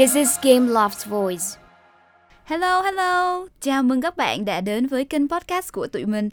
This is Game Love's Voice. Hello, hello! Chào mừng các bạn đã đến với kênh podcast của tụi mình.